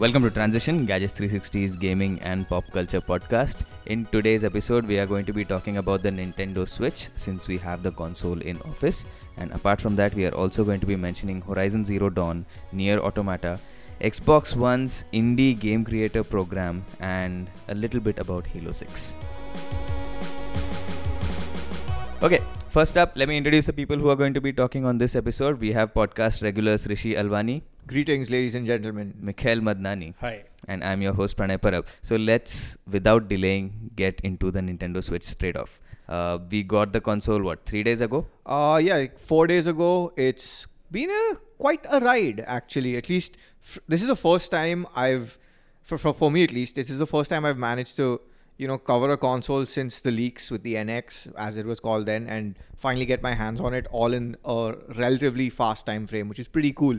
Welcome to Transition, Gadgets 360's gaming and pop culture podcast. In today's episode, we are going to be talking about the Nintendo Switch since we have the console in office. And apart from that, we are also going to be mentioning Horizon Zero Dawn, Nier Automata, Xbox One's indie game creator program, and a little bit about Halo 6. Okay, first up, let me introduce the people who are going to be talking on this episode. We have podcast regulars Rishi Alwani, Greetings, ladies and gentlemen. Mikhail Madnani, Hi. and I'm your host Pranay Parab. So let's, without delaying, get into the Nintendo Switch straight off. Uh, we got the console what three days ago. Uh, yeah, like four days ago, it's been a quite a ride actually. At least f- this is the first time I've, for, for for me at least, this is the first time I've managed to you know cover a console since the leaks with the NX as it was called then, and finally get my hands on it all in a relatively fast time frame, which is pretty cool.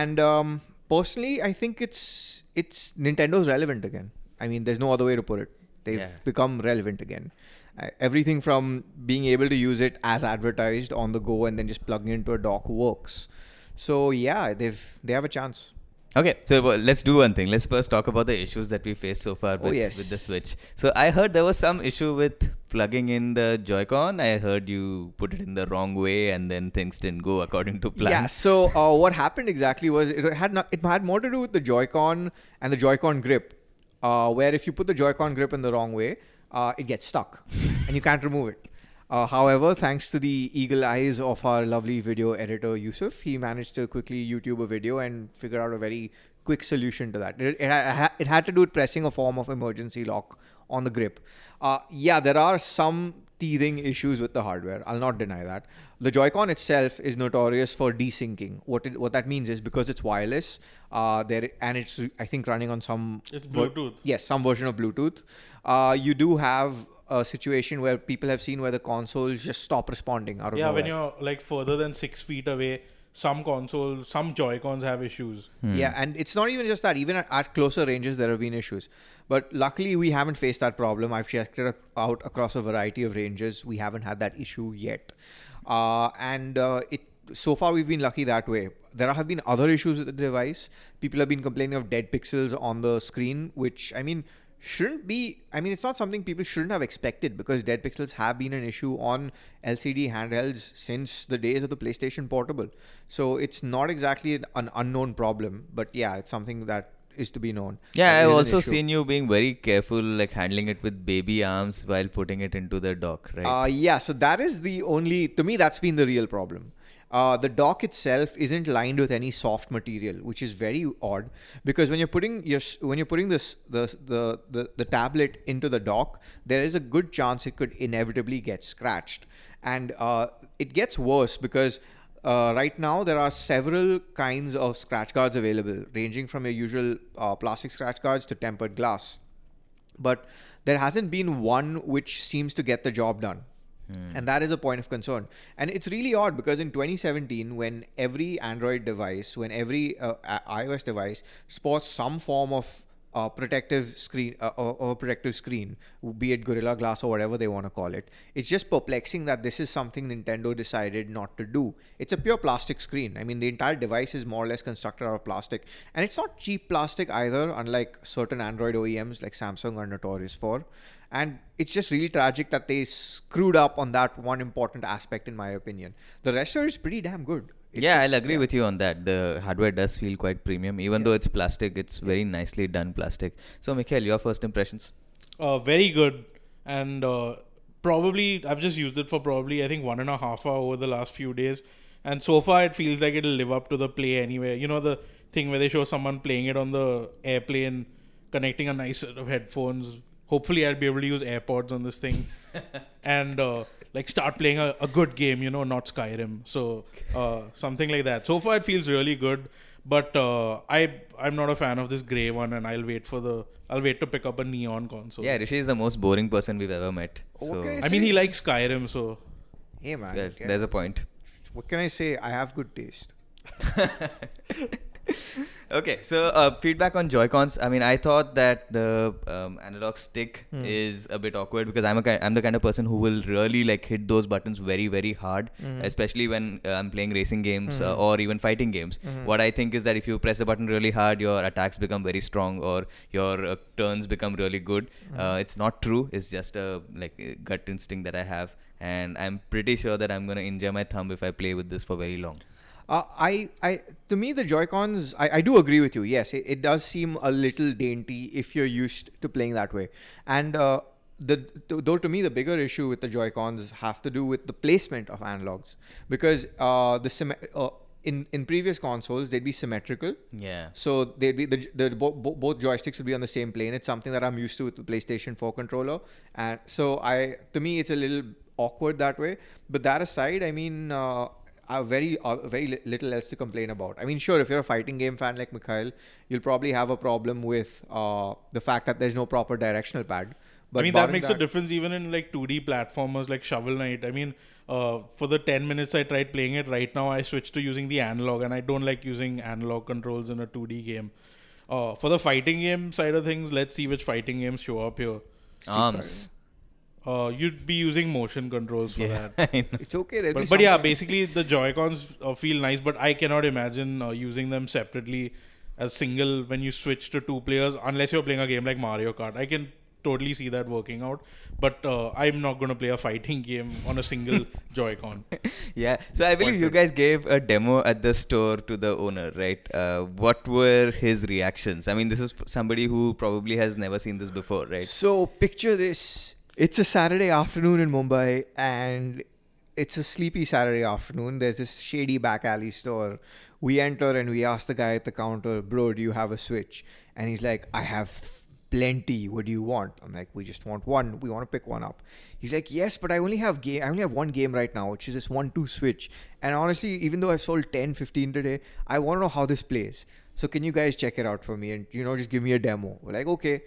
And um, personally, I think it's it's Nintendo's relevant again. I mean, there's no other way to put it. They've Yeah. become relevant again. Uh, everything from being able to use it as advertised on the go and then just plugging into a dock works. So yeah, they've they have a chance. Okay, so well, let's do one thing. Let's first talk about the issues that we faced so far Oh, with, yes. with the Switch. So I heard there was some issue with plugging in the Joy-Con. I heard you put it in the wrong way, and then things didn't go according to plan. Yeah. So uh, what happened exactly was it had not, it had more to do with the Joy-Con and the Joy-Con grip, uh, where if you put the Joy-Con grip in the wrong way, uh, it gets stuck and you can't remove it. Uh, however, thanks to the eagle eyes of our lovely video editor Yusuf, he managed to quickly YouTube a video and figure out a very quick solution to that. It, it, it had to do with pressing a form of emergency lock on the grip. Uh, yeah, there are some teething issues with the hardware. I'll not deny that. The Joy-Con itself is notorious for desyncing. What it, what that means is because it's wireless, uh, there and it's I think running on some It's Bluetooth. yes, some version of Bluetooth. Uh, you do have a situation where people have seen where the consoles just stop responding out of Yeah, when you're like further than six feet away, some consoles, some Joy Cons have issues. Yeah, and it's not even just that. Even at, at closer ranges, there have been issues. But luckily, we haven't faced that problem. I've checked it out across a variety of ranges. We haven't had that issue yet. Uh, and uh, it so far we've been lucky that way. There have been other issues with the device. People have been complaining of dead pixels on the screen, which I mean shouldn't be. I mean, it's not something people shouldn't have expected because dead pixels have been an issue on LCD handhelds since the days of the PlayStation Portable. So it's not exactly an, unknown problem, but yeah, it's something that is to be known. Yeah, It I've also issue. seen you being very careful, like handling it with baby arms while putting it into the dock, right? Uh, yeah, so that is the only, to me, that's been the real problem. Uh, the dock itself isn't lined with any soft material, which is very odd because when you're putting your when you're putting this the, the the the tablet into the dock, there is a good chance it could inevitably get scratched, and uh, it gets worse because uh, right now there are several kinds of scratch guards available, ranging from your usual uh, plastic scratch guards to tempered glass but there hasn't been one which seems to get the job done. And that is a point of concern. And it's really odd because in 2017, when every Android device, when every uh, iOS device sports some form of uh, protective screen uh, or, or protective screen, be it Gorilla Glass or whatever they want to call it, it's just perplexing that this is something Nintendo decided not to do. It's a pure plastic screen. I mean, the entire device is more or less constructed out of plastic, and it's not cheap plastic either, unlike certain Android OEMs like Samsung are notorious for. And it's just really tragic that they screwed up on that one important aspect, in my opinion. The rest of it is pretty damn good. It's yeah, just- I'll agree with you on that. The hardware does feel quite premium, even though it's plastic. It's very nicely done plastic. So, Mikhail, your first impressions? Uh, very good. And uh, probably, I've just used it for probably, I think, one and a half hour over the last few days. And so far, it feels like it'll live up to the play anyway. You know, the thing where they show someone playing it on the airplane, connecting a nice set of headphones. Hopefully, I'll be able to use AirPods on this thing. and uh, like start playing a, a good game, you know, not Skyrim. So uh, something like that. So far, it feels really good. But uh, I I'm not a fan of this gray one, and I'll wait for the I'll wait to pick up a neon console. Yeah, Rishi is the most boring person we've ever met. What So, can I mean he likes Skyrim, so Hey man, there- okay. there's a point. what can I say? I have good taste. okay, so uh, feedback on Joy Cons. I mean, I thought that the um, analog stick Hmm. is a bit awkward because I'm a ki- I'm the kind of person who will really like hit those buttons very very hard, Mhm. especially when uh, I'm playing racing games uh, Mhm. or even fighting games. Mhm. What I think is that if you press the button really hard, your attacks become very strong or your uh, turns become really good. Mm-hmm. Uh, it's not true. It's just a like uh, gut instinct that I have, and I'm pretty sure that I'm gonna injure my thumb if I play with this for very long. Uh, I, I, to me, the Joy Cons, I, I do agree with you. Yes, it, it does seem a little dainty if you're used to playing that way. And uh, the though to me, the bigger issue with the Joy Cons have to do with the placement of analogs because uh, the uh, in in previous consoles they'd be symmetrical. Yeah. So they'd be the, the bo- bo- both joysticks would be on the same plane. It's something that I'm used to with the PlayStation 4 controller, and so I to me it's a little awkward that way. But that aside, I mean, uh, I have very uh, very little else to complain about. I mean, sure, if you're a fighting game fan like Mikhail, you'll probably have a problem with uh, the fact that there's no proper directional pad. But I mean, that barring makes a difference even in like 2D platformers like Shovel Knight. I mean, uh, for the 10 minutes I tried playing it, right now I switched to using the analog, and I don't like using analog controls in a 2D game. Uh, for the fighting game side of things, let's see which fighting games show up here. Arms. Uh, you'd be using motion controls for Yeah. that. It's okay. there'll be But, but yeah, basically the Joy Cons uh, feel nice, but I cannot imagine uh, using them separately as single when you switch to two players, unless you're playing a game like Mario Kart. I can totally see that working out, but uh, I'm not going to play a fighting game on a single Joy Con. Yeah. So I believe you Disappointed. guys gave a demo at the store to the owner, right? Uh, what were his reactions? I mean, this is somebody who probably has never seen this before, right? So picture this. It's a Saturday afternoon in Mumbai and it's a sleepy Saturday afternoon. There's this shady back alley store. We enter and we ask the guy at the counter, Bro, do you have a Switch? And he's like, I have plenty. What do you want? I'm like, We just want one. We want to pick one up. He's like, Yes, but I only have game I only have one game right now, which is this one two Switch. And honestly, even though I've sold 10, 15 today, I want to know how this plays. So can you guys check it out for me and you know just give me a demo? We're like, okay.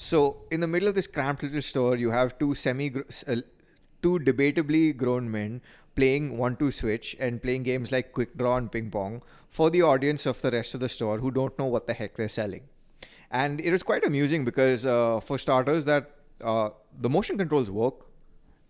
So in the middle of this cramped little store, you have two semi, uh, two debatably grown men playing one-two switch and playing games like Quick Draw and Ping Pong for the audience of the rest of the store who don't know what the heck they're selling. And it was quite amusing because, uh, for starters, that uh, the motion controls work.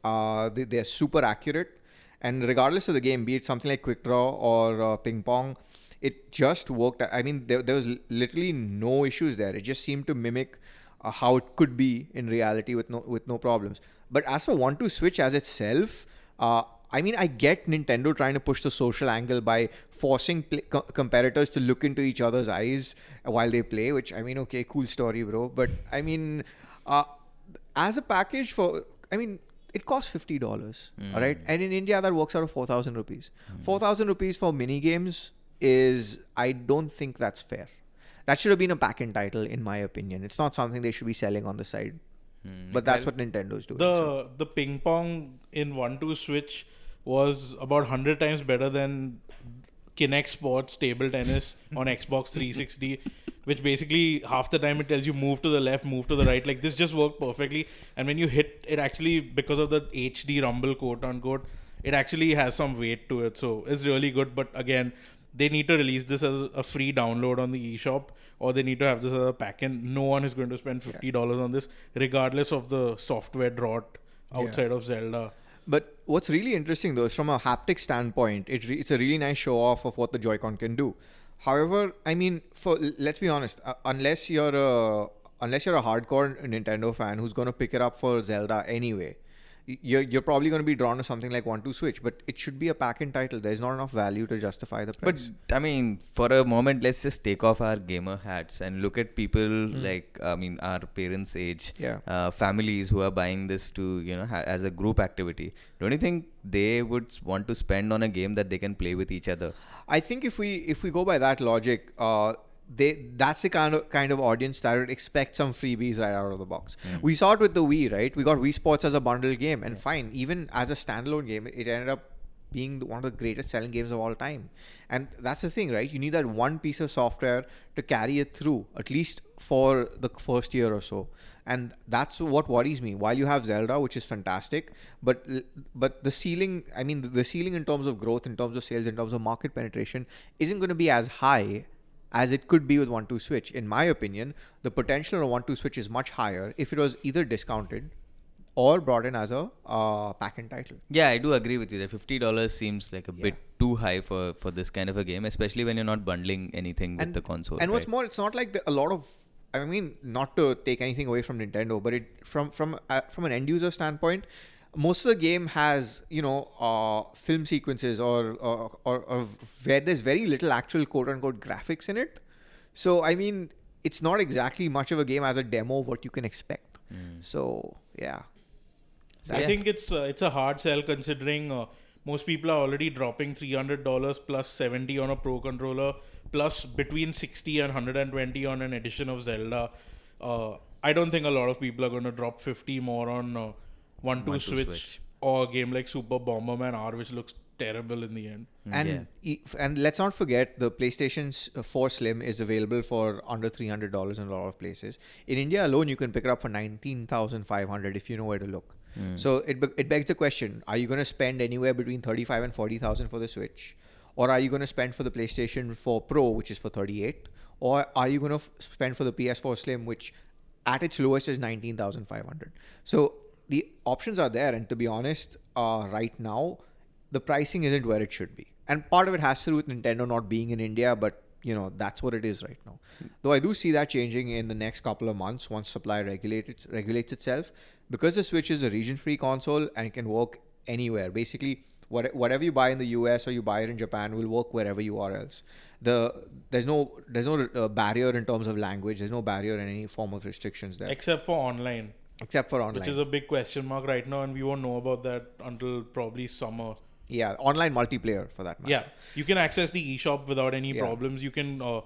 Uh, they, they're super accurate, and regardless of the game, be it something like Quick Draw or uh, Ping Pong, it just worked. I mean, there, there was literally no issues there. It just seemed to mimic uh, how it could be in reality with no with no problems. But as for one two switch as itself, uh, I mean, I get Nintendo trying to push the social angle by forcing pl- co- competitors to look into each other's eyes while they play. Which I mean, okay, cool story, bro. But I mean, uh, as a package for, I mean. It costs fifty dollars, all right, and in India that works out of four thousand rupees. Four thousand rupees for mini games is, I don't think that's fair. That should have been a pack-in title, in my opinion. It's not something they should be selling on the side. Hmm. But that's what Nintendo's doing. the so. the ping pong in one two switch was about hundred times better than Kinect Sports table tennis on Xbox 360, which basically half the time it tells you move to the left, move to the right. Like this just worked perfectly. And when you hit it, actually because of the HD rumble quote unquote, it actually has some weight to it. So it's really good. But again, they need to release this as a free download on the eShop, or they need to have this as a pack and No one is going to spend fifty dollars on this, regardless of the software drought outside of Zelda. But what's really interesting though is from a haptic standpoint, it re- it's a really nice show off of what the Joy-Con can do. However, I mean, for let's be honest, uh, unless you're a unless you're a hardcore Nintendo fan who's going to pick it up for Zelda anyway, you're you're probably going to be drawn to something like One Two Switch. But it should be a pack-in title. There's not enough value to justify the price. But. I mean, for a moment, let's just take off our gamer hats and look at people like I mean, our parents' age, Yeah. uh, families who are buying this to you know ha- as a group activity. Don't you think they would want to spend on a game that they can play with each other? I think if we if we go by that logic, uh, they that's the kind of kind of audience that would expect some freebies right out of the box. Hmm. We saw it with the Wii, right? We got Wii Sports as a bundle game, and fine, even as a standalone game, it ended up being one of the greatest selling games of all time. And that's the thing, right? You need that one piece of software to carry it through, at least for the first year or so. And that's what worries me. While you have Zelda, which is fantastic, but but the ceiling, I mean, the ceiling in terms of growth, in terms of sales, in terms of market penetration, isn't going to be as high as it could be with One Two Switch. In my opinion, the potential of One Two Switch is much higher if it was either discounted or brought in as a uh, pack-in title. Yeah, I do agree with you. That fifty dollars seems like a Yeah. bit too high for for this kind of a game, especially when you're not bundling anything with and the console. And what's more, it's not like the, a lot of. I mean, not to take anything away from Nintendo, but it from from uh, from an end user standpoint, most of the game has you know uh, film sequences or or, or or where there's very little actual quote unquote graphics in it. So I mean, it's not exactly much of a game as a demo what you can expect. Mm. So yeah, So, I yeah. think it's uh, it's a hard sell considering uh, most people are already dropping three hundred dollars plus seventy on a pro controller, plus between sixty and hundred and twenty on an edition of Zelda. Uh, I don't think a lot of people are going to drop fifty more on one two switch, Switch. or a game like Super Bomberman R, which looks terrible in the end. Mm, and yeah. and let's not forget the PlayStation's uh, 4 Slim is available for under three hundred dollars in a lot of places. In India alone, you can pick it up for nineteen thousand five hundred if you know where to look. Mm. So it be- it begs the question: Are you going to spend anywhere between thirty five and forty thousand for the Switch, or are you going to spend for the PlayStation 4 Pro, which is for thirty eight, or are you going to f- spend for the PS4 Slim, which at its lowest is nineteen thousand five hundred? So the options are there, and to be honest, uh, right now the pricing isn't where it should be. And part of it has to do with Nintendo not being in India, but you know that's what it is right now. Though I do see that changing in the next couple of months once supply regulates regulates itself, because the Switch is a region-free console and it can work anywhere. Basically, what, whatever you buy in the US or you buy it in Japan will work wherever you are else. The there's no there's no uh, barrier in terms of language. There's no barrier in any form of restrictions there, Except for online, except for online. which is a big question mark right now, and we won't know about that until probably summer. yeah, online multiplayer for that matter. Yeah, you can access the eShop without any Yeah. problems. You can. Uh,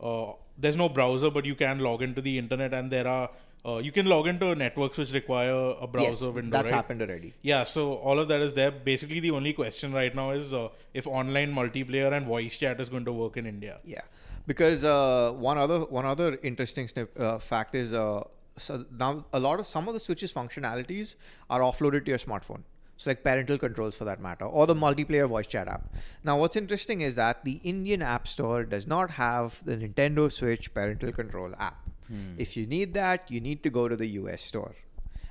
uh, there's no browser, but you can log into the internet, and there are. Uh, you can log into networks which require a browser yes, window. that's right? happened already. Yeah, so all of that is there. Basically, the only question right now is uh, if online multiplayer and voice chat is going to work in India. Yeah, because uh, one other one other interesting snip, uh, fact is uh, so now a lot of some of the Switch's functionalities are offloaded to your smartphone. So like parental controls for that matter, or the multiplayer voice chat app. Now, what's interesting is that the Indian App Store does not have the Nintendo Switch parental control app. Hmm. If you need that, you need to go to the US store.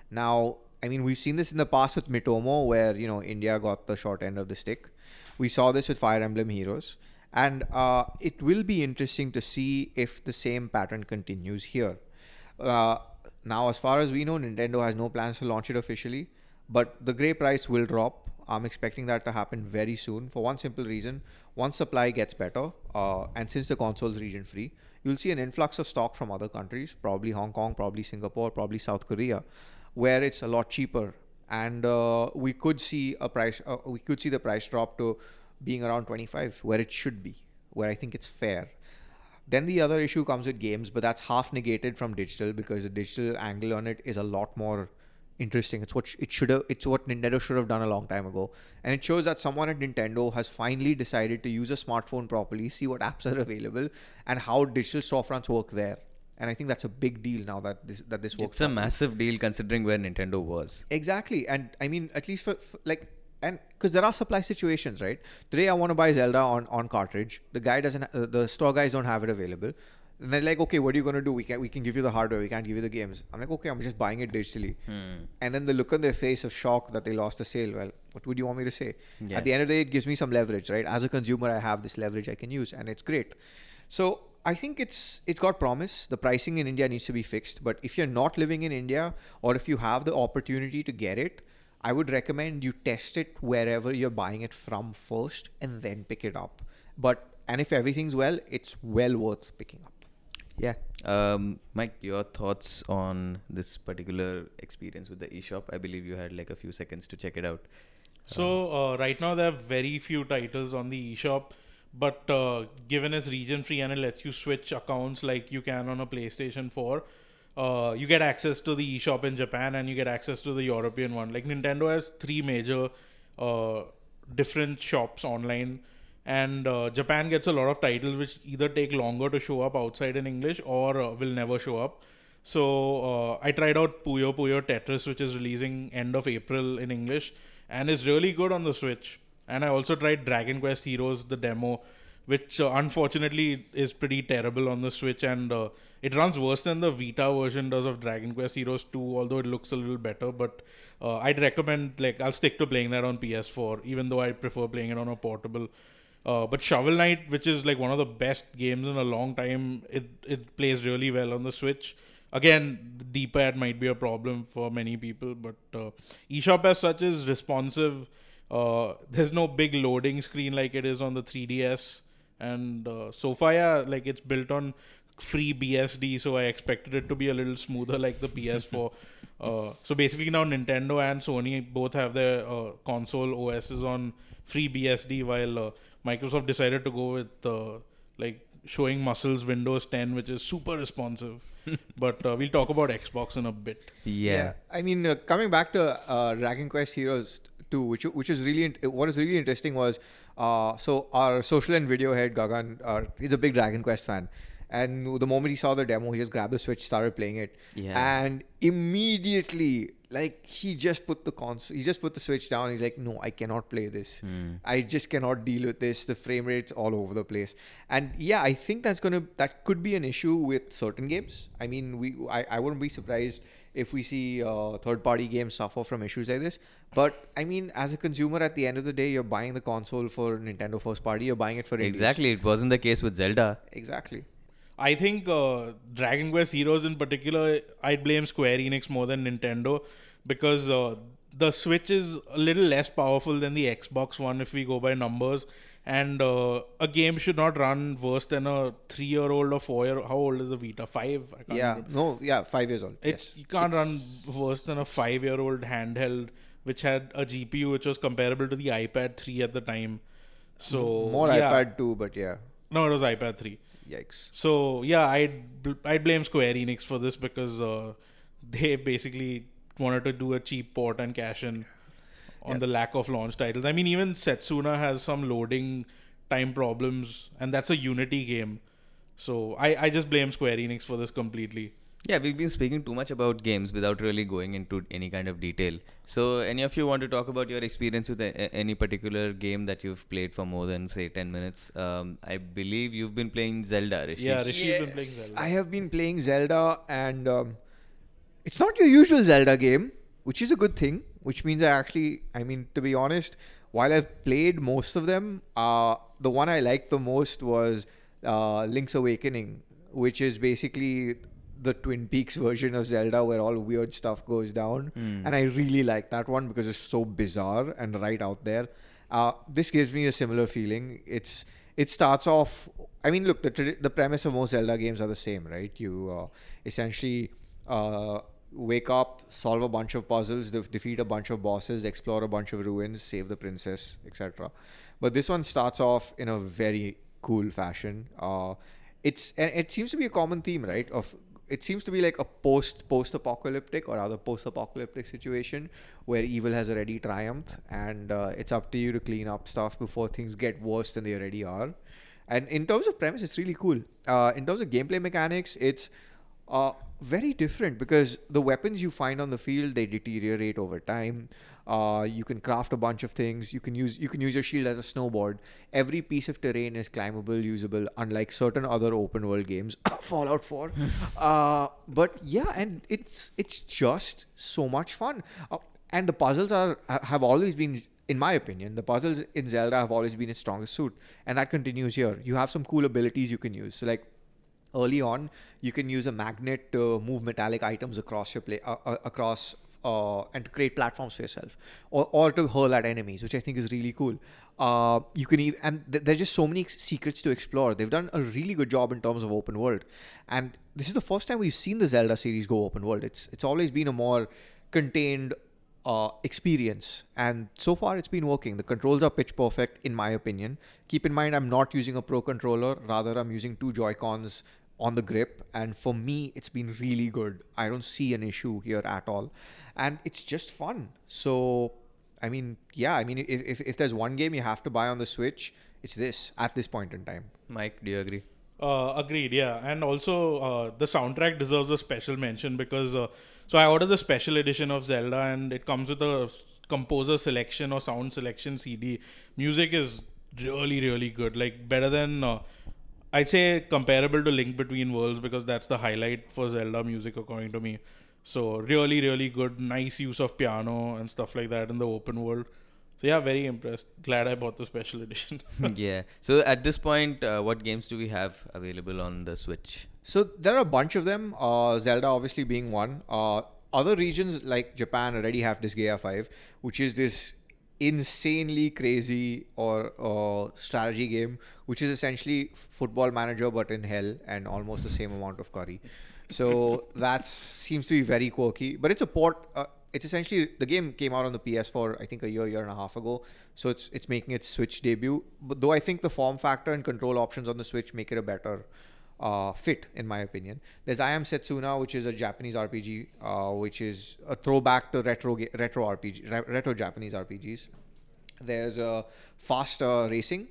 Now, I mean, we've seen this in the past with Miitomo, where you know India got the short end of the stick. We saw this with Fire Emblem Heroes, and uh, it will be interesting to see if the same pattern continues here. Uh, now, as far as we know, Nintendo has no plans to launch it officially, but the gray price will drop. I'm expecting that to happen very soon for one simple reason. Once supply gets better, uh, and since the console is region free, you'll see an influx of stock from other countries, probably Hong Kong, probably Singapore, probably South Korea, where it's a lot cheaper. And uh, we could see a price, uh, we could see the price drop to being around 25, where it should be, where I think it's fair. Then the other issue comes with games, but that's half negated from digital because the digital angle on it is a lot more interesting. It's what sh- it should have. It's what Nintendo should have done a long time ago, and it shows that someone at Nintendo has finally decided to use a smartphone properly, see what apps are available, and how digital storefronts work there. And I think that's a big deal now that this that this works. It's a properly. massive deal considering where Nintendo was. Exactly, and I mean, at least for, for like, and because there are supply situations, right? Today I want to buy Zelda on on cartridge. The guy doesn't, uh, the store guys don't have it available. And they're like, okay, what are you gonna do? We can we can give you the hardware, we can't give you the games. I'm like, okay, I'm just buying it digitally. Hmm. And then the look on their face of shock that they lost the sale. Well, what would you want me to say? Yeah. At the end of the day, it gives me some leverage, right? As a consumer, I have this leverage I can use, and it's great. So I think it's it's got promise. The pricing in India needs to be fixed. But if you're not living in India, or if you have the opportunity to get it, I would recommend you test it wherever you're buying it from first, and then pick it up. But and if everything's well, it's well worth picking up. Yeah. Um, Mike, your thoughts on this particular experience with the eShop? I believe you had like a few seconds to check it out. So uh, right now there are very few titles on the eShop, but uh, given it's region free and it lets you switch accounts like you can on a PlayStation 4, uh, you get access to the eShop in Japan and you get access to the European one. Like Nintendo has three major uh, different shops online, and uh, Japan gets a lot of titles which either take longer to show up outside in English or uh, will never show up. So uh, I tried out Puyo Puyo Tetris, which is releasing end of April in English, and is really good on the Switch. And I also tried Dragon Quest Heroes, the demo, which uh, unfortunately is pretty terrible on the Switch, and it runs worse than the Vita version does of Dragon Quest Heroes 2, although it looks a little better. But uh, I'd recommend, like, I'll stick to playing that on PS4, even though I prefer playing it on a portable. Uh, but Shovel Knight, which is like one of the best games in a long time, it it plays really well on the Switch. Again, the D-pad might be a problem for many people, but uh, eShop as such is responsive. Uh, there's no big loading screen like it is on the 3DS, and uh, so far, yeah, like it's built on FreeBSD, so I expected it to be a little smoother like the PS4. uh, so basically, now Nintendo and Sony both have their uh, console OSs on FreeBSD, while uh, Microsoft decided to go with uh, like showing muscles Windows 10, which is super responsive. but uh, we'll talk about Xbox in a bit. Yeah. I mean, uh, coming back to uh, Dragon Quest Heroes 2, which which is really what is really interesting was uh, so our social and video head Gagan, uh, he's a big Dragon Quest fan. And the moment he saw the demo, he just grabbed the Switch, started playing it, Yeah. and immediately, like he just put the console, he just put the Switch down. He's like, "No, I cannot play this. Hmm. I just cannot deal with this. The frame rate's all over the place." And yeah, I think that's gonna that could be an issue with certain games. I mean, we I, I wouldn't be surprised if we see uh, third party games suffer from issues like this. But I mean, as a consumer, at the end of the day, you're buying the console for Nintendo first party. You're buying it for indies. Exactly. It wasn't the case with Zelda. Exactly. I think uh, Dragon Quest Heroes in particular, I'd blame Square Enix more than Nintendo because uh, the Switch is a little less powerful than the Xbox One if we go by numbers. And uh, a game should not run worse than a three-year-old or four-year. How old is the Vita? Five. I can't Yeah. remember. No. Yeah. Five years old. It's yes. you can't run worse than a five-year-old handheld which had a GPU which was comparable to the iPad 3 at the time. So More yeah. iPad 2, but yeah. No, it was iPad 3. Yikes. So yeah, I'd bl- I'd blame Square Enix for this because uh, they basically wanted to do a cheap port and cash in on Yeah. the lack of launch titles. I mean, even Setsuna has some loading time problems, and that's a Unity game. So I I just blame Square Enix for this completely. Yeah, we've been speaking too much about games without really going into any kind of detail. So, any of you want to talk about your experience with a- a- any particular game that you've played for more than say ten minutes? Um, I believe you've been playing Zelda, Rishi. Yeah, Rishi has been playing Zelda. I have been playing Zelda, and um, it's not your usual Zelda game, which is a good thing. Which means I actually, I mean, to be honest, while I've played most of them, uh, the one I liked the most was uh, Link's Awakening, which is basically the Twin Peaks version of Zelda where all weird stuff goes down. Hmm. And I really like that one because it's so bizarre and right out there. Uh, this gives me a similar feeling. It's it starts off. I mean, look, the the premise of most Zelda games are the same, right? You uh, essentially uh, wake up, solve a bunch of puzzles, def- defeat a bunch of bosses, explore a bunch of ruins, save the princess, etc. But this one starts off in a very cool fashion. Uh, it's and it seems to be a common theme, right? Of it seems to be like a post post apocalyptic or other post apocalyptic situation where evil has already triumphed and uh, it's up to you to clean up stuff before things get worse than they already are. And in terms of premise, it's really cool. Uh, in terms of gameplay mechanics, it's uh, very different because the weapons you find on the field they deteriorate over time. Uh, you can craft a bunch of things. You can use you can use your shield as a snowboard. Every piece of terrain is climbable, usable, unlike certain other open world games, Fallout 4. uh, but yeah, and it's it's just so much fun. Uh, and the puzzles are have always been in my opinion, the puzzles in Zelda have always been its strongest suit, and that continues here. You have some cool abilities you can use. So, like early on, you can use a magnet to move metallic items across your play uh, uh, across uh, and to create platforms for yourself, or, or to hurl at enemies, which I think is really cool. Uh, you can even and th- there's just so many secrets to explore. They've done a really good job in terms of open world, and this is the first time we've seen the Zelda series go open world. It's it's always been a more contained uh, experience and so far it's been working the controls are pitch perfect in my opinion keep in mind i'm not using a pro controller rather i'm using two joy cons on the grip and for me it's been really good i don't see an issue here at all and it's just fun so i mean yeah i mean if, if, if there's one game you have to buy on the switch it's this at this point in time Mike, do you agree? Uh, agreed, yeah. And also, uh, the soundtrack deserves a special mention because, uh, so I ordered the special edition of Zelda and it comes with a composer selection or sound selection CD. Music is really really good. Like better than uh, I'd say comparable to Link Between Worlds because that's the highlight for Zelda music according to me. So really really good, nice use of piano and stuff like that in the open world. So yeah, very impressed. Glad I bought the special edition. yeah. So at this point, uh, what games do we have available on the Switch? So there are a bunch of them. Uh, Zelda obviously being one. Uh, other regions like Japan already have this Disgaea 5, which is this insanely crazy or uh, strategy game, which is essentially football manager but in hell and almost the same amount of curry. So that seems to be very quirky, but it's a port. Uh, it's essentially the game came out on the PS4 I think a year year and a half ago so it's it's making its Switch debut but though I think the form factor and control options on the Switch make it a better uh, fit in my opinion there's I Am Setsuna which is a Japanese RPG uh, which is a throwback to retro retro RPG re- retro Japanese RPGs there's a fast uh, racing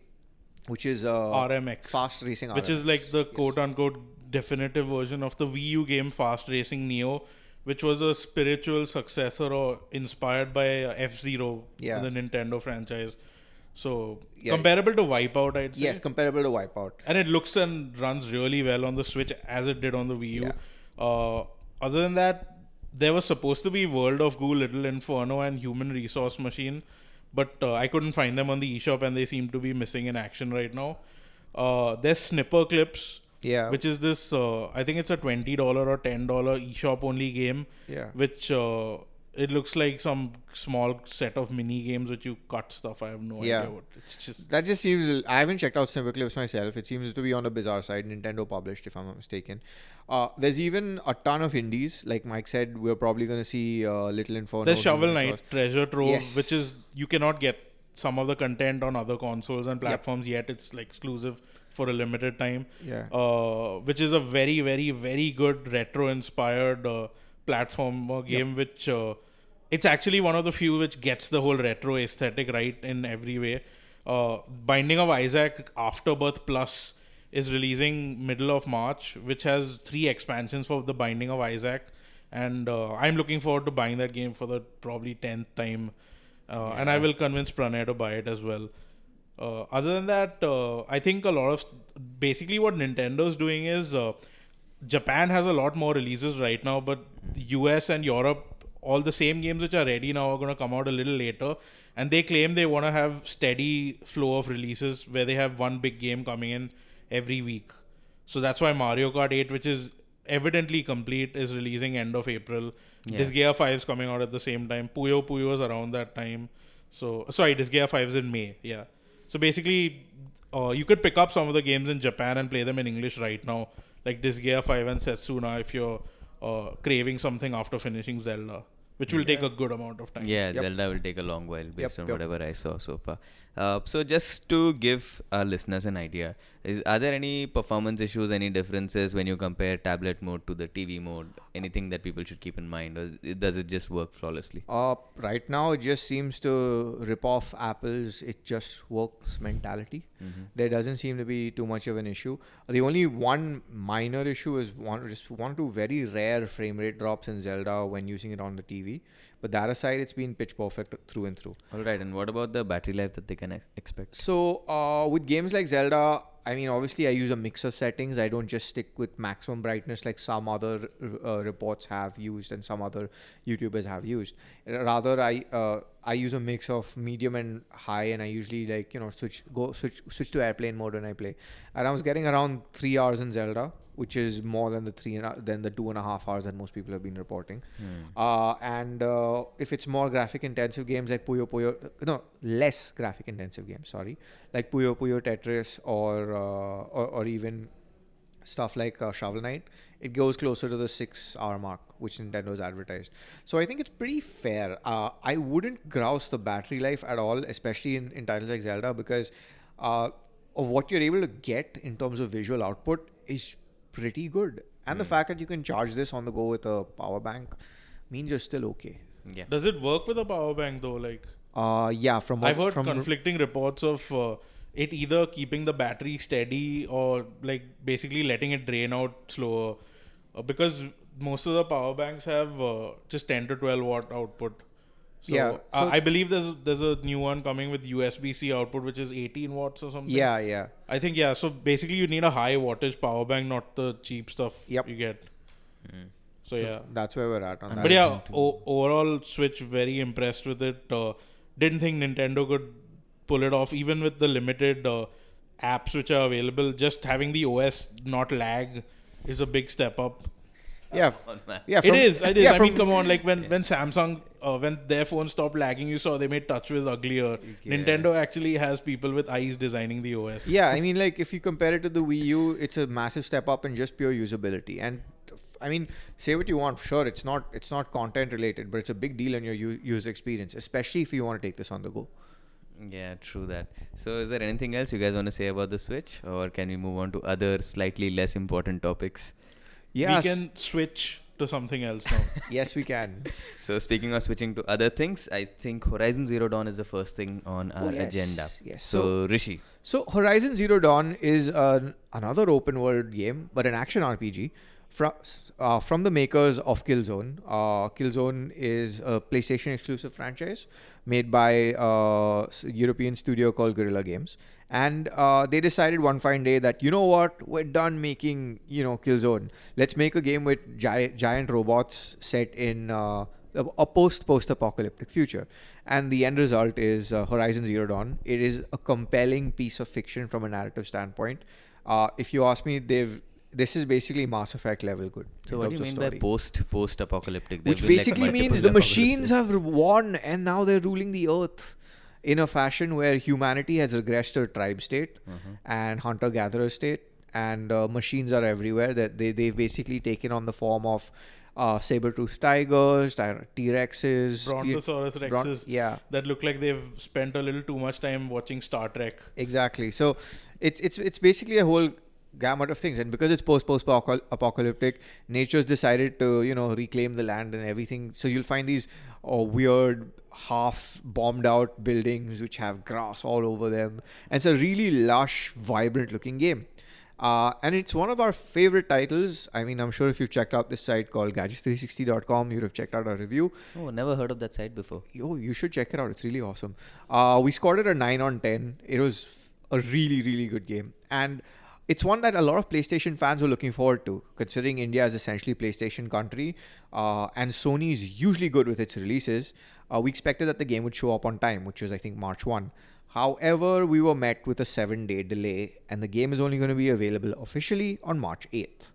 which is uh, RMX. fast racing which is like the Yes. quote unquote definitive version of the Wii U game Fast Racing Neo, which was a spiritual successor or inspired by F Zero, Yeah. the Nintendo franchise. So Yeah. comparable to Wipeout, I'd say. yes comparable to Wipeout and it looks and runs really well on the Switch as it did on the Wii U. Yeah. Uh, other than that, there was supposed to be World of Goo, Little Inferno, and Human Resource Machine, but uh, I couldn't find them on the eShop, and they seem to be missing in action right now. Uh, there's Snipperclips, yeah which is this. Uh, I think it's a twenty dollar or ten dollar eShop only game, yeah which uh, it looks like some small set of mini games which you cut stuff. I have no Yeah. idea what it's just. That just seems. I haven't checked out Snipperclips myself. It seems to be on a bizarre side. Nintendo published, if I'm not mistaken. Uh, there's even a ton of indies. Like Mike said, we're probably going to see uh, Little Inferno. There's Shovel Knight. Treasure Trove, Yes. which is you cannot get some of the content on other consoles and platforms yet. It's like exclusive for a limited time. Yeah. Uh, which is a very, very, very good retro-inspired uh, platform game. Which uh, it's actually one of the few which gets the whole retro aesthetic right in every way. Uh, Binding of Isaac Afterbirth Plus is releasing middle of March, which has three expansions for the Binding of Isaac, and uh, I'm looking forward to buying that game for the probably tenth time, uh, and I will convince Pranay to buy it as well. Uh, other than that, uh, I think a lot of basically what Nintendo's doing is uh, Japan has a lot more releases right now, but the US and Europe, all the same games which are ready now are going to come out a little later. And they claim they want to have steady flow of releases where they have one big game coming in every week. So that's why Mario Kart 8, which is evidently complete, is releasing end of April. Yeah. Disgaea 5 is coming out at the same time. Puyo Puyo is around that time. So sorry, Disgaea 5 is in May. Yeah. So basically, uh, you could pick up some of the games in Japan and play them in English right now, like Disgaea 5 and Setsuna if you're uh, craving something after finishing Zelda, which will take a good amount of time. Yeah, Yep. Zelda will take a long while based Yep, on yep. whatever I saw so far. Uh, so just to give our listeners an idea, is are there any performance issues, any differences when you compare tablet mode to the TV mode? Anything that people should keep in mind, or is- does it just work flawlessly? Uh, right now, it just seems to rip off Apple's "it just works" mentality. Mm-hmm. There doesn't seem to be too much of an issue. The only one minor issue is one just one or two very rare frame rate drops in Zelda when using it on the TV. But that aside, it's been pitch perfect through and through. All right, and what about the battery life that they can ex- expect? So uh, with games like Zelda, I mean, obviously, I use a mix of settings. I don't just stick with maximum brightness like some other uh, reports have used and some other YouTubers have used. Rather, I uh, I use a mix of medium and high, and I usually like you know switch go switch switch to airplane mode when I play. And I was getting around three hours in Zelda, which is more than the three and a, than the two and a half hours that most people have been reporting. Hmm. Uh, and uh, if it's more graphic intensive games like Puyo Puyo, no, less graphic intensive games, sorry, like Puyo Puyo Tetris or, uh, or, or even stuff like uh, Shovel Knight, it goes closer to the six hour mark, which Nintendo's advertised. So I think it's pretty fair. Uh, I wouldn't grouse the battery life at all, especially in, in titles like Zelda, because uh, of what you're able to get in terms of visual output is pretty good. And the fact that you can charge this on the go with a power bank means you're still okay. Yeah. Does it work with a power bank though? Like Uh, yeah, from what, I've heard from conflicting reports of uh, it either keeping the battery steady or like basically letting it drain out slower, uh, because most of the power banks have uh, just 10 to 12 watt output. So, Yeah, uh, I believe there's a, there's a new one coming with USB-C output, which is 18 watts or something. Yeah, yeah. I think yeah. So basically, you need a high wattage power bank, not the cheap stuff Yep. you get. Hmm. So, yeah, That's where we're at on that. but yeah, o- overall, Switch very impressed with it. Uh, didn't think Nintendo could pull it off, even with the limited uh, apps which are available. Just having the OS not lag is a big step up. Yeah, on, yeah. from- is. It is. Yeah, I mean, come on. Like when when Samsung, uh, when their phone stopped lagging, you saw they made TouchWiz uglier. Yeah. Nintendo actually has people with eyes designing the OS. Yeah, I mean, like if you compare it to the Wii U, it's a massive step up in just pure usability. And I mean, say what you want. Sure, it's not it's not content related, but it's a big deal in your u- user experience, especially if you want to take this on the go. Yeah, true that. So, is there anything else you guys want to say about the Switch, or can we move on to other slightly less important topics? Yes, We can switch to something else now. yes, we can. So, speaking of switching to other things, I think Horizon Zero Dawn is the first thing on our Oh, yes, agenda. yes. So, Rishi, So Horizon Zero Dawn is an, another open world game, but an action RPG from uh, from the makers of Killzone. Uh, Killzone is a PlayStation exclusive franchise made by uh, s- European studio called Guerrilla Games, and uh, they decided one fine day that you know what, we're done making you know Killzone. Let's make a game with giant giant robots set in. Uh, a post post apocalyptic future and the end result is uh, horizon zero dawn it is a compelling piece of fiction from a narrative standpoint uh, if you ask me they've this is basically mass effect level good so what do you mean by post post apocalyptic? which basically means the machines have won and now they're ruling the earth in a fashion where humanity has regressed to a tribe state Uh-huh. and hunter gatherer state and uh, machines are everywhere that they, they've basically taken on the form of uh, saber-toothed tigers t-rexes T- Brontosaurus Bron- Rexes yeah that look like they've spent a little too much time watching Star Trek. exactly so it's it's it's basically a whole gamut of things and because it's post post apocalyptic nature's decided to you know reclaim the land and everything so you'll find these uh, weird half bombed out buildings which have grass all over them and it's a really lush vibrant looking game uh, and it's one of our favorite titles. I mean, I'm sure if you've checked out this site called gadgets360.com, you'd have checked out our review. Oh, never heard of that site before. Yo, you should check it out. It's really awesome. Uh, we scored it a 9 on 10. It was a really, really good game. And it's one that a lot of PlayStation fans were looking forward to, considering India is essentially a PlayStation country, uh, and Sony is usually good with its releases. Uh, we expected that the game would show up on time, which was I think March one. However, we were met with a seven-day delay, and the game is only going to be available officially on March eighth.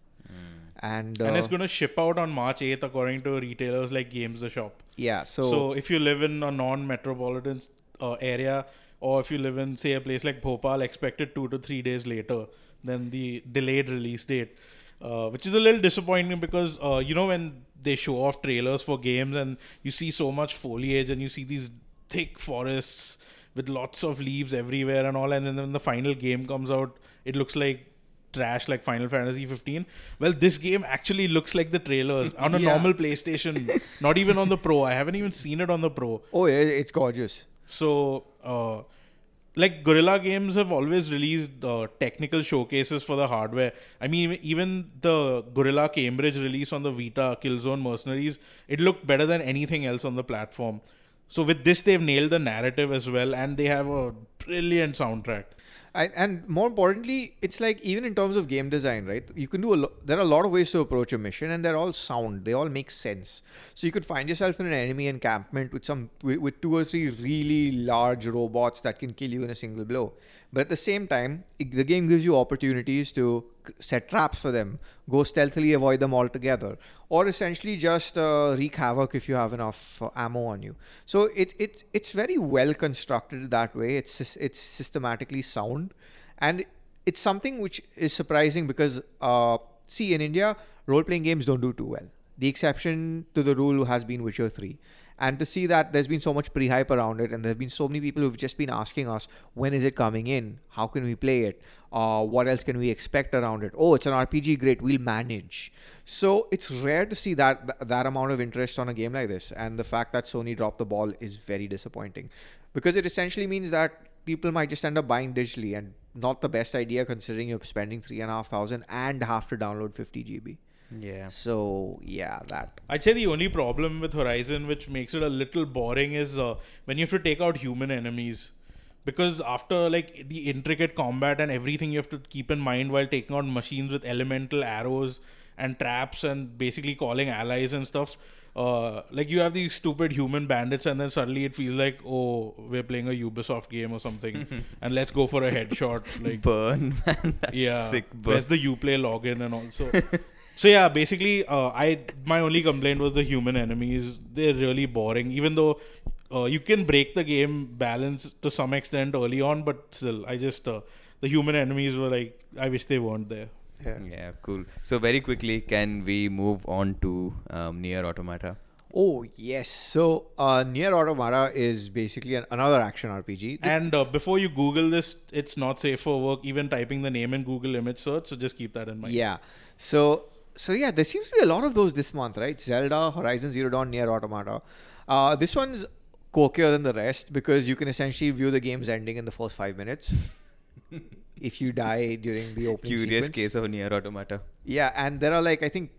And, uh, and it's going to ship out on March 8th, according to retailers like Games the Shop. yeah, So, so, if you live in a non-metropolitan uh, area, or if you live in say a place like Bhopal, expect it two to three days later than the delayed release date, uh, which is a little disappointing because uh, you know when they show off trailers for games and you see so much foliage and you see these thick forests with lots of leaves everywhere and all, and then when the final game comes out, it looks like trash like Final Fantasy 15. Well, this game actually looks like the trailers on a Yeah. normal PlayStation, not even on the Pro. I haven't even seen it on the Pro. oh yeah, it's gorgeous. So, uh, like Guerrilla Games have always released uh, technical showcases for the hardware. I mean, even the Guerrilla Cambridge release on the Vita Killzone Mercenaries, it looked better than anything else on the platform. So with this, they've nailed the narrative as well, and they have a brilliant soundtrack. I, and more importantly, it's like even in terms of game design, right? You can do a lot. There are a lot of ways to approach a mission, and they're all sound. They all make sense. So you could find yourself in an enemy encampment with some with, with two or three really large robots that can kill you in a single blow. But at the same time, it, the game gives you opportunities to set traps for them, go stealthily avoid them altogether, or essentially just uh, wreak havoc if you have enough uh, ammo on you. So it it it's very well constructed that way. It's it's systematically sound, and it's something which is surprising because uh, see in India role playing games don't do too well. The exception to the rule has been Witcher three. And to see that there's been so much pre-hype around it, and there have been so many people who've just been asking us, when is it coming in? How can we play it? Uh, what else can we expect around it? Oh, it's an RPG, great, we'll manage. So it's rare to see that that amount of interest on a game like this, and the fact that Sony dropped the ball is very disappointing, because it essentially means that people might just end up buying digitally, and not the best idea considering you're spending three and a half thousand and have to download 50 GB. Yeah. So yeah, that. I'd say the only problem with Horizon, which makes it a little boring, is uh, when you have to take out human enemies. Because after like the intricate combat and everything you have to keep in mind while taking out machines with elemental arrows and traps and basically calling allies and stuff, uh, like you have these stupid human bandits, and then suddenly it feels like oh we're playing a Ubisoft game or something, and let's go for a headshot. Like burn, man. That's yeah, sick where's burn. the Uplay login and also. so yeah, basically, uh, I my only complaint was the human enemies. They're really boring, even though. Uh, you can break the game balance to some extent early on, but still, I just uh, the human enemies were like I wish they weren't there. Yeah. Yeah, cool. So very quickly, can we move on to um, Nier Automata? Oh yes. So uh, Nier Automata is basically an, another action RPG. This- And uh, before you Google this, it's not safe for work. Even typing the name in Google image search, so just keep that in mind. Yeah. So so yeah, there seems to be a lot of those this month, right? Zelda, Horizon Zero Dawn, Nier Automata. Uh, this one's quirkier than the rest because you can essentially view the game's ending in the first five minutes. if you die during the opening Curious sequence. case of Nier Automata. Yeah, and there are like I think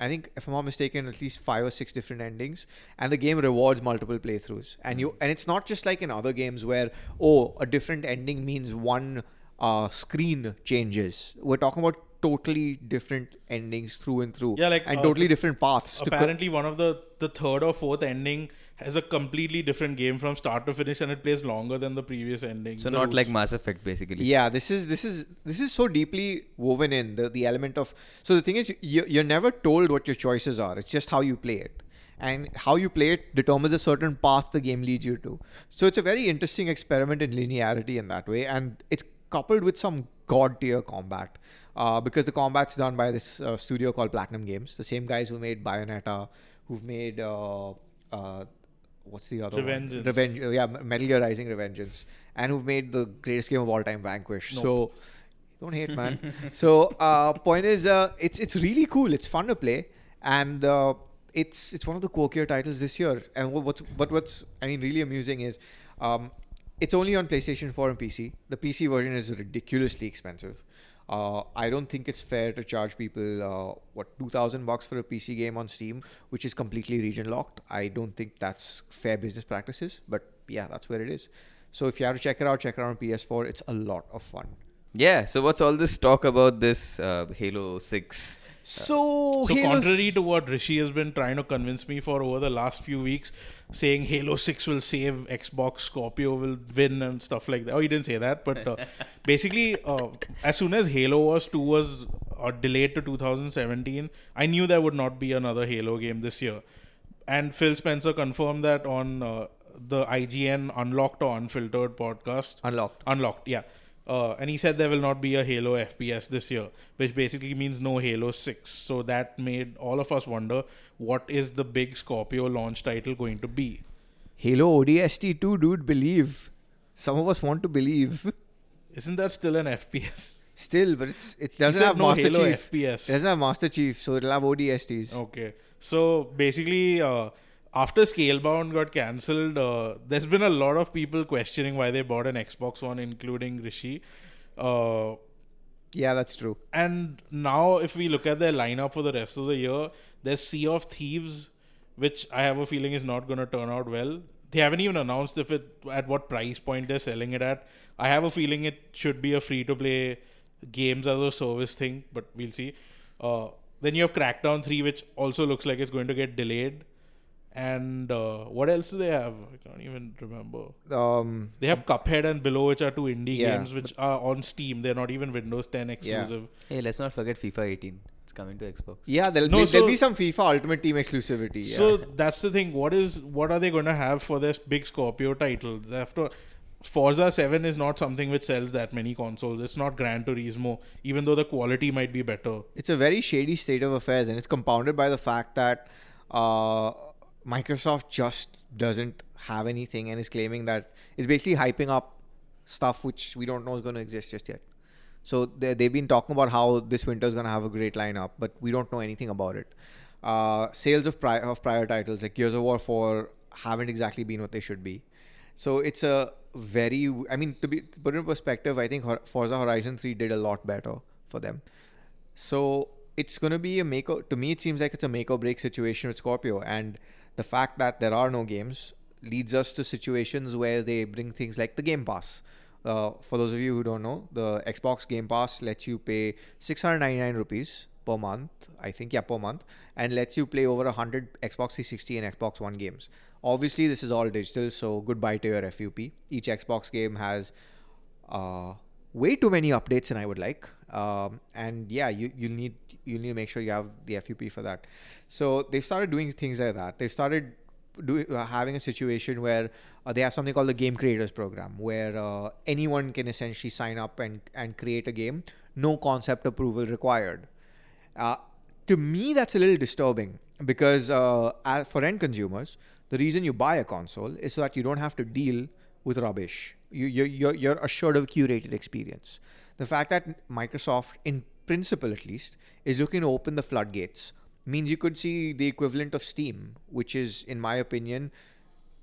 I think if I'm not mistaken, at least five or six different endings, and the game rewards multiple playthroughs. And you and it's not just like in other games where oh a different ending means one uh, screen changes. We're talking about totally different endings through and through. Yeah, like, and uh, totally different paths. to co- Apparently, one of the the third or fourth ending has a completely different game from start to finish, and it plays longer than the previous ending. So not routes. like Mass Effect, basically. Yeah, this is this is this is so deeply woven in the the element of. So the thing is, you, you're never told what your choices are. It's just how you play it, and how you play it determines a certain path the game leads you to. So it's a very interesting experiment in linearity in that way, and it's coupled with some god tier combat. Uh, because the combat's done by this uh, studio called Platinum Games, the same guys who made Bayonetta, who've made uh, uh, what's the other Revengeance. one? Revenge, uh, yeah, Metal Gear Rising Revengeance, and who've made the greatest game of all time, Vanquish. Nope. So don't hate, man. so uh, point is, uh, it's it's really cool. It's fun to play, and uh, it's it's one of the quirkier titles this year. And what's but what's I mean really amusing is, um, it's only on PlayStation 4 and PC. The PC version is ridiculously expensive. Uh, I don't think it's fair to charge people uh, what two thousand bucks for a PC game on Steam, which is completely region locked. I don't think that's fair business practices. But yeah, that's where it is. So if you have to check it out, check it out on PS4. It's a lot of fun. Yeah. So what's all this talk about this uh, Halo Six? So, So Halo- contrary to what Rishi has been trying to convince me for over the last few weeks, saying Halo Six will save Xbox, Scorpio will win and stuff like that. Oh, he didn't say that, but uh, basically, uh, as soon as Halo Wars two was uh, delayed to 2017, I knew there would not be another Halo game this year. And Phil Spencer confirmed that on uh, the IGN Unlocked or Unfiltered podcast. Unlocked. Unlocked, yeah. Uh, and he said there will not be a Halo FPS this year, which basically means no Halo 6. So that made all of us wonder what is the big Scorpio launch title going to be? Halo ODST 2, dude, believe. Some of us want to believe. Isn't that still an FPS? Still, but it's it doesn't have no Master Halo Chief. FPS. It doesn't have Master Chief, so it'll have ODSTs. Okay. So basically, uh, after Scalebound got cancelled, uh, there's been a lot of people questioning why they bought an Xbox One, including Rishi. Uh, Yeah, that's true. and now, if we look at their lineup for the rest of the year, there's Sea of Thieves, which I have a feeling is not going to turn out well. They haven't even announced if it at what price point they're selling it at. I have a feeling it should be a free to play games as a service thing, but we'll see. Uh, then you have Crackdown 3, which also looks like it's going to get delayed. And uh, what else do they have? I can't even remember. Um, They have Cuphead and Below, which are two indie Yeah, games which are on Steam. They're not even Windows 10 Yeah. exclusive. Hey, let's not forget FIFA 18. It's coming to Xbox. yeah, there'll, No, be, there'll be some FIFA Ultimate Team exclusivity. Yeah. So that's the thing. What is what are they going to have for this big Scorpio title? They have to. Forza 7 is not something which sells that many consoles. It's not Gran Turismo, even though the quality might be better. it's a very shady state of affairs, and it's compounded by the fact that uh, Microsoft just doesn't have anything and is claiming that it's basically hyping up stuff which we don't know is going to exist just yet. So they, they've been talking about how this winter is going to have a great lineup, but we don't know anything about it. Uh, sales of prior of prior titles like Gears of War 4 haven't exactly been what they should be. So it's a very, I mean, to be put in perspective, I think Forza Horizon 3 did a lot better for them. So it's going to be a make or, to me it seems like it's a make or break situation with Scorpio and the fact that there are no games leads us to situations where they bring things like the Game Pass. Uh, for those of you who don't know, the Xbox Game Pass lets you pay 699 rupees per month, I think, yeah, per month, and lets you play over 100 Xbox 360 and Xbox One games. Obviously, this is all digital, so goodbye to your FUP. Each Xbox game has uh, way too many updates than I would like. Um, and yeah, you, you need you need to make sure you have the FUP for that. So they've started doing things like that. They've started doing uh, having a situation where uh, they have something called the Game Creators Program, where uh, anyone can essentially sign up and and create a game, no concept approval required. Uh, to me, that's a little disturbing because uh, for end consumers, the reason you buy a console is so that you don't have to deal with rubbish. You, you're, you're, assured of a curated experience. The fact that Microsoft, in principle at least, is looking to open the floodgates means you could see the equivalent of Steam, which is, in my opinion,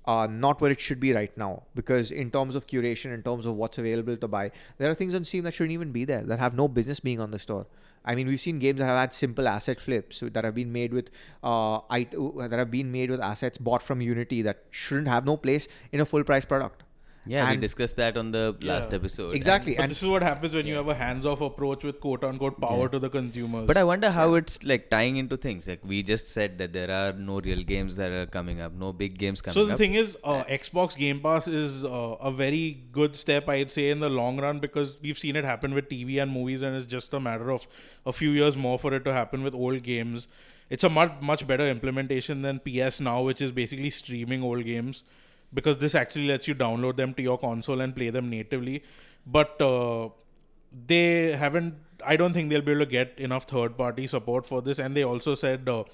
uh, not where it should be right now. Because in terms of curation, in terms of what's available to buy, there are things on Steam that shouldn't even be there, that have no business being on the store. I mean, we've seen games that have had simple asset flips that have been made with uh, that have been made with assets bought from Unity that shouldn't have no place in a full price product. Yeah, we discussed that on the last episode. Exactly. But and this is what happens when you have a hands-off approach with quote-unquote power to the consumers. But I wonder how it's like tying into things. Like we just said that there are no real games that are coming up, no big games coming up. so the up. thing is, uh, Xbox Game Pass is uh, a very good step, I'd say, in the long run because we've seen it happen with TV and movies, and it's just a matter of a few years more for it to happen with old games. It's a much much better implementation than PS Now, which is basically streaming old games, because this actually lets you download them to your console and play them natively. But uh, they haven't. I don't think they'll be able to get enough third-party support for this, and they also said. Uh,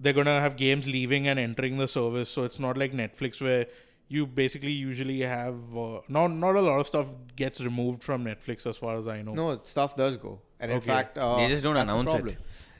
they're gonna have games leaving and entering the service so it's not like netflix where you basically usually have uh, not not a lot of stuff gets removed from netflix as far as i know No, stuff does go, and in fact, uh, They just don't announce it.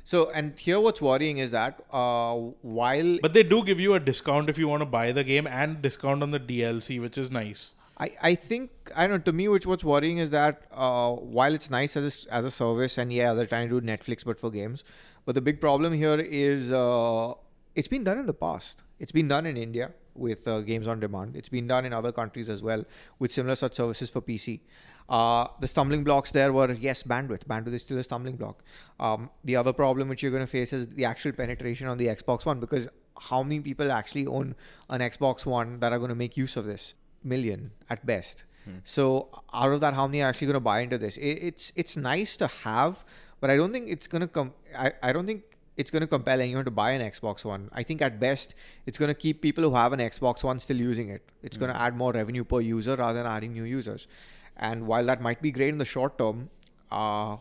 So, and here, what's worrying is that uh, while but they do give you a discount if you want to buy the game and discount on the dlc which is nice I, I think I don't know. To me, which what's worrying is that uh, while it's nice as a, as a service, and yeah, they're trying to do Netflix but for games, but the big problem here is uh, it's been done in the past. It's been done in India with uh, games on demand. It's been done in other countries as well with similar such services for PC. Uh, the stumbling blocks there were yes, bandwidth. Bandwidth is still a stumbling block. Um, the other problem which you're going to face is the actual penetration on the Xbox One because how many people actually own an Xbox One that are going to make use of this? Million at best. So out of that, how many are actually going to buy into this? It, it's it's nice to have, but I don't think it's going to come. I, I don't think it's going to compel anyone to buy an Xbox One. I think at best it's going to keep people who have an Xbox One still using it. It's going to add more revenue per user rather than adding new users. And while that might be great in the short term, uh,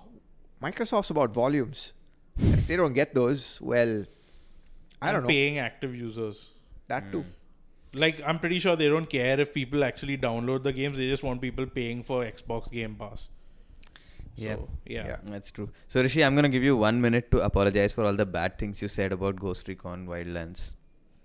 Microsoft's about volumes. If they don't get those, well, I And don't know. paying active users That too. like i'm pretty sure they don't care if people actually download the games they just want people paying for xbox game pass Yeah. so, yeah. Yeah. That's true. So Rishi, I'm gonna give you one minute to apologize for all the bad things you said about Ghost Recon Wildlands.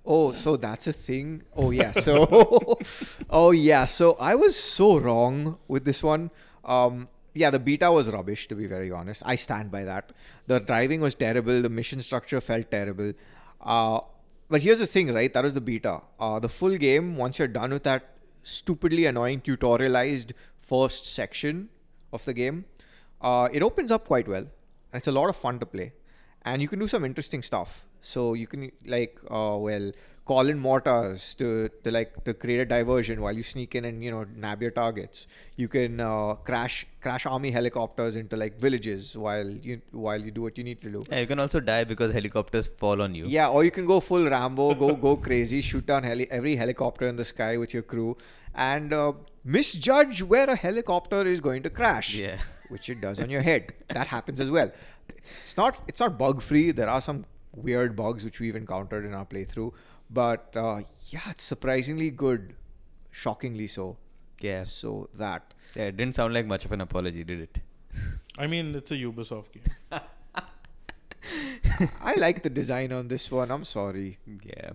Oh, so that's a thing. Oh yeah. So, oh yeah. So I was so wrong with this one. Um, yeah, the beta was rubbish. To be very honest, I stand by that. The driving was terrible. The mission structure felt terrible. Uh, but here's the thing, right? That was the beta. Uh, the full game, once you're done with that stupidly annoying tutorialized first section of the game, uh, it opens up quite well, and it's a lot of fun to play and you can do some interesting stuff. So you can like, uh, well, call in mortars to, to like to create a diversion while you sneak in and you know nab your targets. You can uh, crash crash army helicopters into like villages while you while you do what you need to do. Yeah, you can also die because helicopters fall on you. Yeah, or you can go full Rambo, go go crazy, shoot down heli- every helicopter in the sky with your crew, and uh, misjudge where a helicopter is going to crash. Yeah. which it does on your head. That happens as well. It's not it's not bug free. There are some weird bugs which we've encountered in our playthrough, but uh, yeah, it's surprisingly good, shockingly so. Yeah. So that Yeah, it didn't sound like much of an apology, did it? i mean it's a ubisoft game I like the design on this one. I'm sorry. Yeah.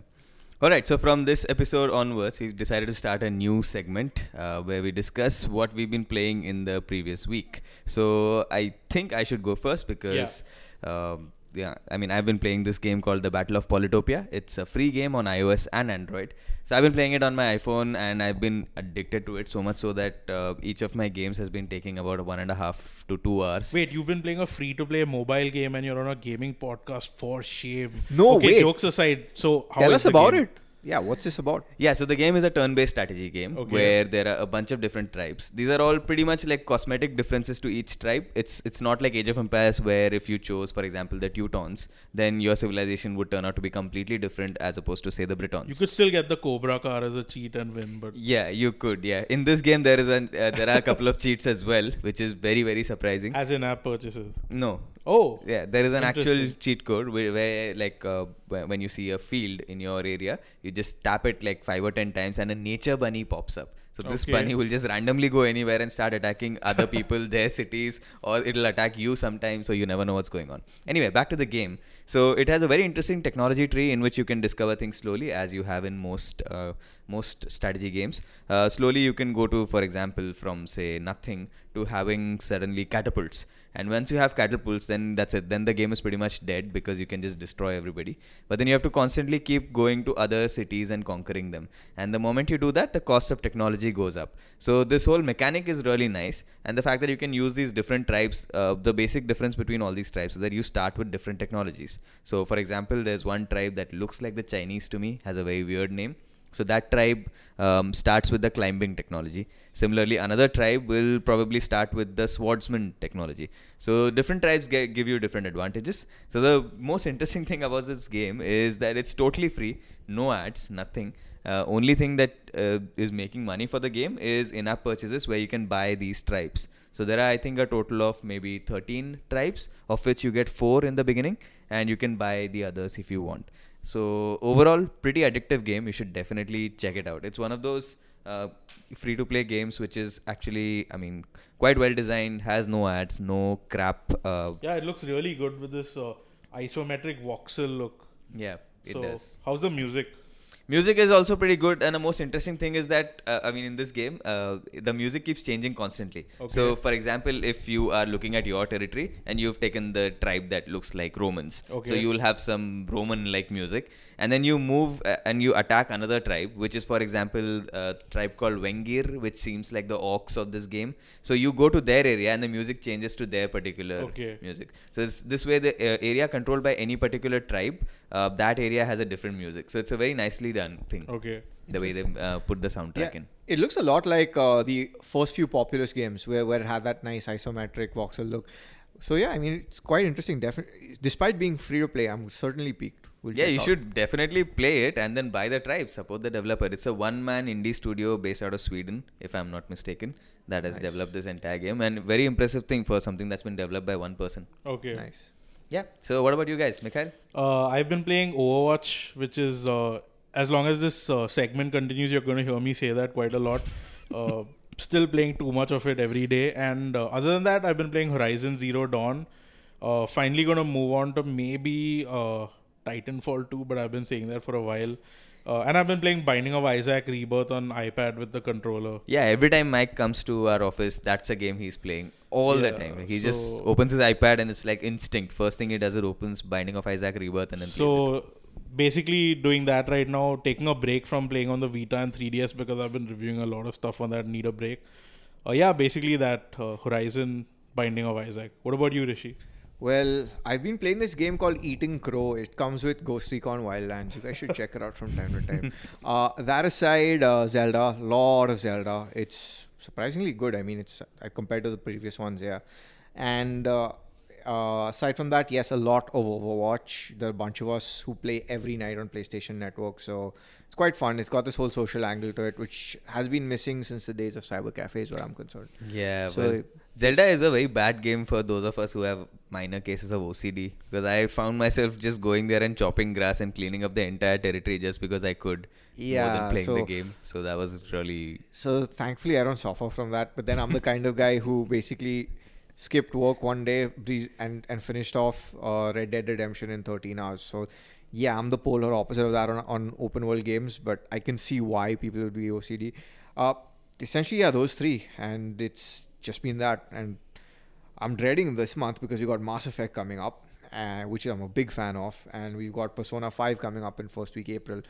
All right. So from this episode onwards, we've decided to start a new segment uh, where we discuss what we've been playing in the previous week. So I think I should go first because Um, yeah, I mean, I've been playing this game called The Battle of Polytopia. It's a free game on iOS and Android. So I've been playing it on my iPhone, and I've been addicted to it so much so that uh, each of my games has been taking about one and a half to two hours. Wait, you've been playing a free to play mobile game and you're on a gaming podcast for shame. No, okay, wait. jokes aside. So, how Tell is us about game? it. Yeah, what's this about? Yeah, so the game is a turn-based strategy game Okay. where there are a bunch of different tribes. These are all pretty much like cosmetic differences to each tribe. It's it's not like Age of Empires where if you chose, for example, the Teutons, then your civilization would turn out to be completely different as opposed to say the Britons. You could still get the Cobra car as a cheat and win, but yeah, you could. Yeah, in this game there is an uh, there are a couple of cheats as well, which is very very surprising. as in app purchases. No, Oh, yeah, there is an actual cheat code where, where like uh, when you see a field in your area, you just tap it like five or ten times, and a nature bunny pops up. So this Okay. bunny will just randomly go anywhere and start attacking other people, their cities, or it'll attack you sometimes. So you never know what's going on. Anyway, back to the game. So it has a very interesting technology tree in which you can discover things slowly, as you have in most uh, most strategy games. Uh, slowly, you can go to, for example, from say nothing to having suddenly catapults. And once you have catapults, then that's it. Then the game is pretty much dead because you can just destroy everybody. But then you have to constantly keep going to other cities and conquering them. And the moment you do that, the cost of technology goes up. So this whole mechanic is really nice. And the fact that you can use these different tribes, uh, the basic difference between all these tribes is that you start with different technologies. So for example, there's one tribe that looks like the Chinese to me, has a very weird name. So that tribe um, starts with the climbing technology. Similarly, another tribe will probably start with the swordsman technology. So different tribes ge- give you different advantages. So the most interesting thing about this game is that it's totally free, no ads, nothing. Uh, only thing that uh, is making money for the game is in-app purchases where you can buy these tribes. So there are, I think, a total of maybe 13 tribes, of which you get four in the beginning, and you can buy the others if you want. So overall, pretty addictive game. You should definitely check it out. It's one of those uh, free-to-play games which is actually, I mean, quite well designed. Has no ads, no crap. Uh, yeah, it looks really good with this uh, isometric voxel look. yeah, it so, does. how's the music? Music is also pretty good, and the most interesting thing is that uh, I mean, in this game, uh, the music keeps changing constantly. okay. So, for example, if you are looking at your territory and you've taken the tribe that looks like Romans, okay. so you will have some Roman-like music, and then you move uh, and you attack another tribe, which is, for example, a tribe called Vengir, which seems like the orcs of this game. So you go to their area, and the music changes to their particular Okay. music. So it's, this way, the uh, area controlled by any particular tribe, uh, that area has a different music. So it's a very nicely done thing. Okay. The way they uh, put the soundtrack Yeah, in. it looks a lot like uh, the first few Populous games where, where it had that nice isometric voxel look. So yeah, I mean it's quite interesting. Definitely, despite being free to play, I'm certainly piqued. We'll Yeah, you out. should definitely play it and then buy the tribe. Support the developer. It's a one-man indie studio based out of Sweden, if I'm not mistaken, that has Nice. developed this entire game. And very impressive thing for something that's been developed by one person. Okay. Nice. Yeah. So what about you guys, Mikhail? Uh, I've been playing Overwatch, which is uh, as long as this uh, segment continues, you're going to hear me say that quite a lot. Still playing too much of it every day, and uh, other than that, I've been playing Horizon Zero Dawn. Uh, finally, going to move on to maybe uh, Titanfall 2, but I've been saying that for a while. Uh, and I've been playing Binding of Isaac Rebirth on iPad with the controller. Yeah, every time Mike comes to our office, that's a game he's playing all the time. He just opens his iPad and it's like instinct. First thing he does, it opens Binding of Isaac Rebirth and then. So basically doing that right now, taking a break from playing on the Vita and 3DS because I've been reviewing a lot of stuff on that need a break. Uh, yeah, basically that uh, Horizon Binding of Isaac. What about you, Rishi? Well, I've been playing this game called Eating Crow. It comes with Ghost Recon Wildlands. You guys should check it out from time to time. Uh, that aside, uh, Zelda, lot of Zelda. It's surprisingly good. I mean, it's uh, compared to the previous ones, yeah. And uh, aside from that, yes, a lot of Overwatch. There are a bunch of us who play every night on PlayStation Network, so it's quite fun. It's got this whole social angle to it, which has been missing since the days of cyber cafes, where I'm concerned. Yeah, So- well, Zelda is a very bad game for those of us who have minor cases of OCD because I found myself just going there and chopping grass and cleaning up the entire territory just because I could more Yeah, than playing the game. So that was really So thankfully, I don't suffer from that. But then I'm the kind of guy who basically skipped work one day and and finished off uh, Red Dead Redemption in 13 hours. So yeah, I'm the polar opposite of that on, on open world games. But I can see why people would be OCD. Uh, essentially, yeah, those three, and it's just been that. And I'm dreading this month because we got Mass Effect coming up, uh, which I'm a big fan of, and we've got Persona 5 coming up in first week April.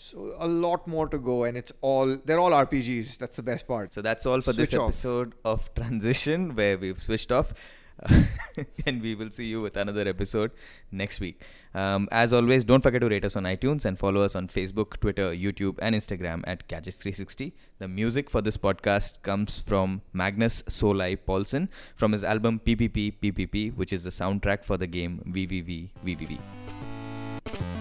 So a lot more to go, and it's all they're all RPGs. That's the best part. So that's all for this Switch off. episode of Transition, where we've switched off. and we will see you with another episode next week. Um, as always, don't forget to rate us on iTunes and follow us on Facebook, Twitter, YouTube, and Instagram at Gadgets360. The music for this podcast comes from Magnus SoulEye Pålsson from his album PPPPPP, which is the soundtrack for the game VVV VVV.